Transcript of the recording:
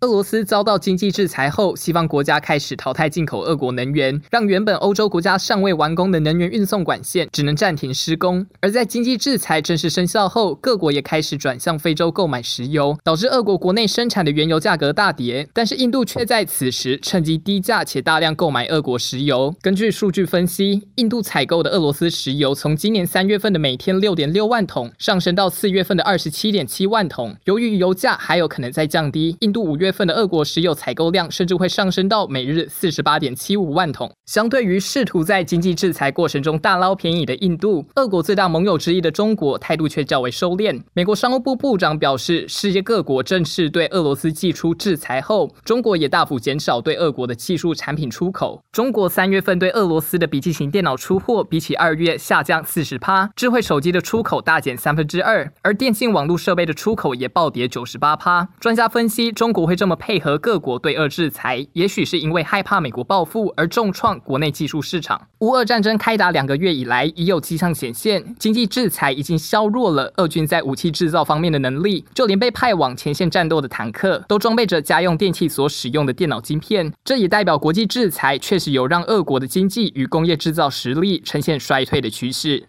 俄罗斯遭到经济制裁后，西方国家开始淘汰进口俄国能源，让原本欧洲国家尚未完工的能源运送管线只能暂停施工。而在经济制裁正式生效后，各国也开始转向非洲购买石油，导致俄国国内生产的原油价格大跌。但是印度却在此时趁机低价且大量购买俄国石油。根据数据分析，印度采购的俄罗斯石油从今年三月份的每天六点六万桶上升到四月份的二十七点七万桶。由于油价还有可能再降低，印度五月。月份的俄国石油采购量甚至会上升到每日四十八点七五万桶。相对于试图在经济制裁过程中大捞便宜的印度，俄国最大盟友之一的中国态度却较为收敛。美国商务部部长表示，世界各国正式对俄罗斯祭出制裁后，中国也大幅减少对俄国的技术产品出口。中国三月份对俄罗斯的笔记型电脑出货比起二月下降四十趴，智慧手机的出口大减三分之二，而电信网络设备的出口也暴跌九十八趴。专家分析，中国会。这么配合各国对俄制裁，也许是因为害怕美国报复而重创国内技术市场。乌俄战争开打两个月以来，已有迹象显现，经济制裁已经削弱了俄军在武器制造方面的能力。就连被派往前线战斗的坦克，都装备着家用电器所使用的电脑晶片。这也代表国际制裁确实有让俄国的经济与工业制造实力呈现衰退的趋势。